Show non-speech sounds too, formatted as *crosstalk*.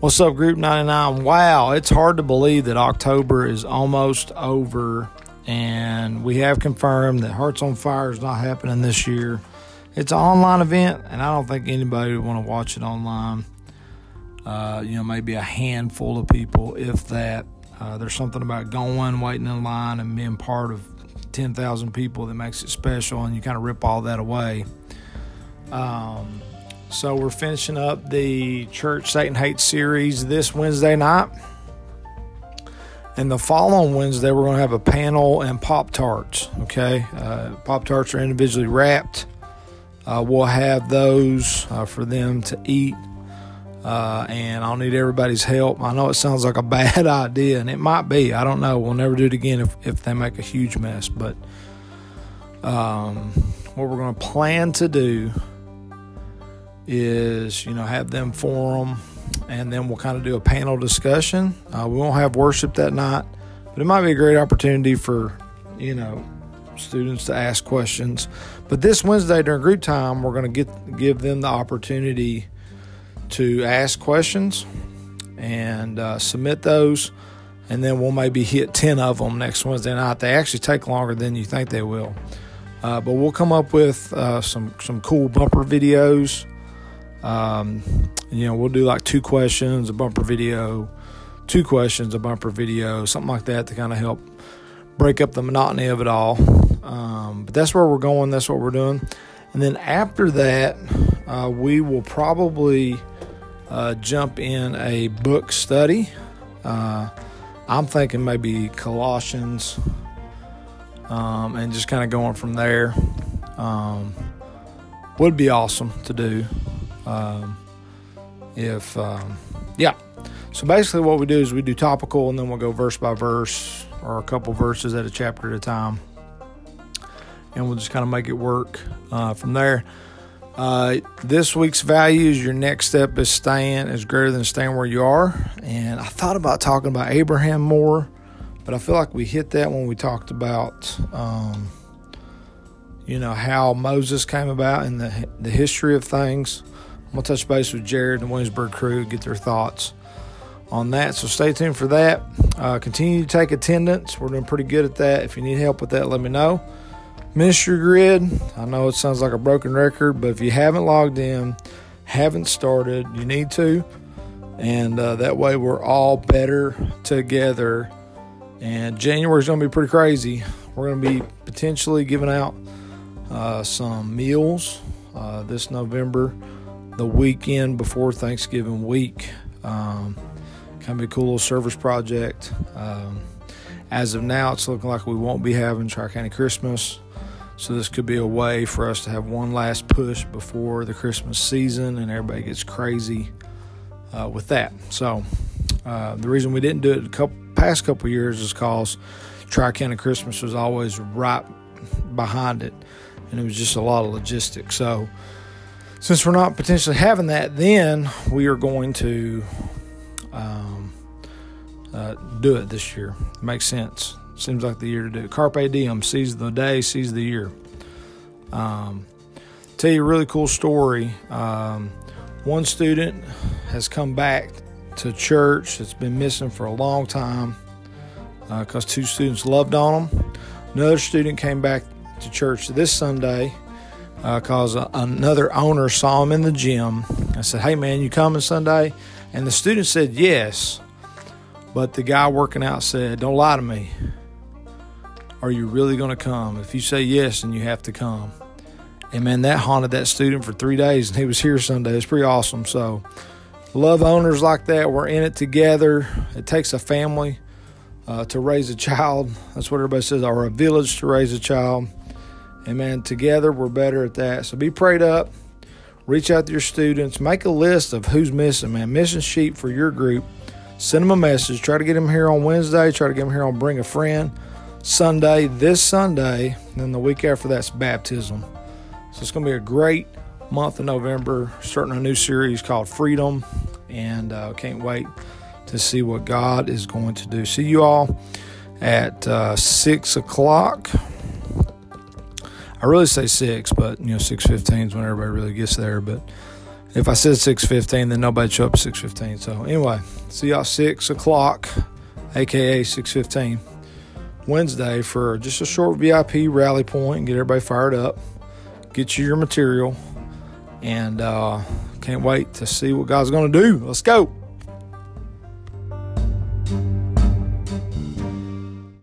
What's up, Group 99? Wow, it's hard to believe that October is almost over, and we have confirmed that Hearts on Fire is not happening this year. It's an online event, and I don't think anybody would want to watch it online. Uh, you know, maybe a handful of people, if that. Uh, there's something about going, waiting in line, and being part of 10,000 people that makes it special, and you kind of rip all that away. Um, so we're finishing up the Church Satan Hates series this Wednesday night. And the following Wednesday, we're going to have a panel and Pop Tarts. Okay. Uh, Pop Tarts are individually wrapped. Uh, we'll have those uh, for them to eat. Uh, and I'll need everybody's help. I know it sounds like a *laughs* bad idea, and it might be. I don't know. We'll never do it again if, if they make a huge mess. But um, what we're going to plan to do is you know have them forum and then we'll kind of do a panel discussion. Uh, we won't have worship that night but it might be a great opportunity for you know students to ask questions. But this wednesday during group time we're going to get give them the opportunity to ask questions and uh, submit those and then we'll maybe hit 10 of them next wednesday night. They actually take longer than you think they will. Uh, but we'll come up with uh, some some cool bumper videos um, you know, we'll do like two questions, a bumper video, two questions, a bumper video, something like that to kind of help break up the monotony of it all. Um, but that's where we're going. That's what we're doing. And then after that, uh, we will probably uh, jump in a book study. Uh, I'm thinking maybe Colossians um, and just kind of going from there. Um, would be awesome to do. Um, if um, yeah, so basically what we do is we do topical and then we'll go verse by verse or a couple verses at a chapter at a time, and we'll just kind of make it work uh, from there. Uh, this week's values, your next step is staying is greater than staying where you are. And I thought about talking about Abraham more, but I feel like we hit that when we talked about, um, you know, how Moses came about and the the history of things. I'm going to touch base with Jared and the Williamsburg crew, get their thoughts on that. So stay tuned for that. Uh, continue to take attendance. We're doing pretty good at that. If you need help with that, let me know. Ministry Grid, I know it sounds like a broken record, but if you haven't logged in, haven't started, you need to. And uh, that way we're all better together. And January is going to be pretty crazy. We're going to be potentially giving out uh, some meals uh, this November the weekend before Thanksgiving week. Um, kind of a cool little service project. Um, as of now, it's looking like we won't be having Tri County Christmas. So this could be a way for us to have one last push before the Christmas season and everybody gets crazy uh, with that. So uh, the reason we didn't do it the couple, past couple years is because Tri County Christmas was always right behind it, and it was just a lot of logistics. So since we're not potentially having that, then we are going to um, uh, do it this year. It makes sense. Seems like the year to do it. Carpe diem, seize the day, seize the year. Um, tell you a really cool story. Um, one student has come back to church that's been missing for a long time because uh, two students loved on him. Another student came back to church this Sunday because uh, another owner saw him in the gym. I said, Hey, man, you coming Sunday? And the student said, Yes. But the guy working out said, Don't lie to me. Are you really going to come? If you say yes, then you have to come. And man, that haunted that student for three days, and he was here Sunday. It's pretty awesome. So, love owners like that. We're in it together. It takes a family uh, to raise a child. That's what everybody says, or a village to raise a child. And man, together we're better at that. So be prayed up. Reach out to your students. Make a list of who's missing, man. Missing sheep for your group. Send them a message. Try to get them here on Wednesday. Try to get them here on Bring a Friend. Sunday, this Sunday. And then the week after that's baptism. So it's going to be a great month of November. Starting a new series called Freedom. And uh, can't wait to see what God is going to do. See you all at uh, 6 o'clock. I really say six, but you know, six fifteen is when everybody really gets there. But If I said 6:15, then nobody show up at 6:15. So anyway, see y'all six o'clock, aka 6:15, Wednesday for just a short VIP rally point and get everybody fired up. Get you your material, and uh, can't wait to see what God's to do. Let's go.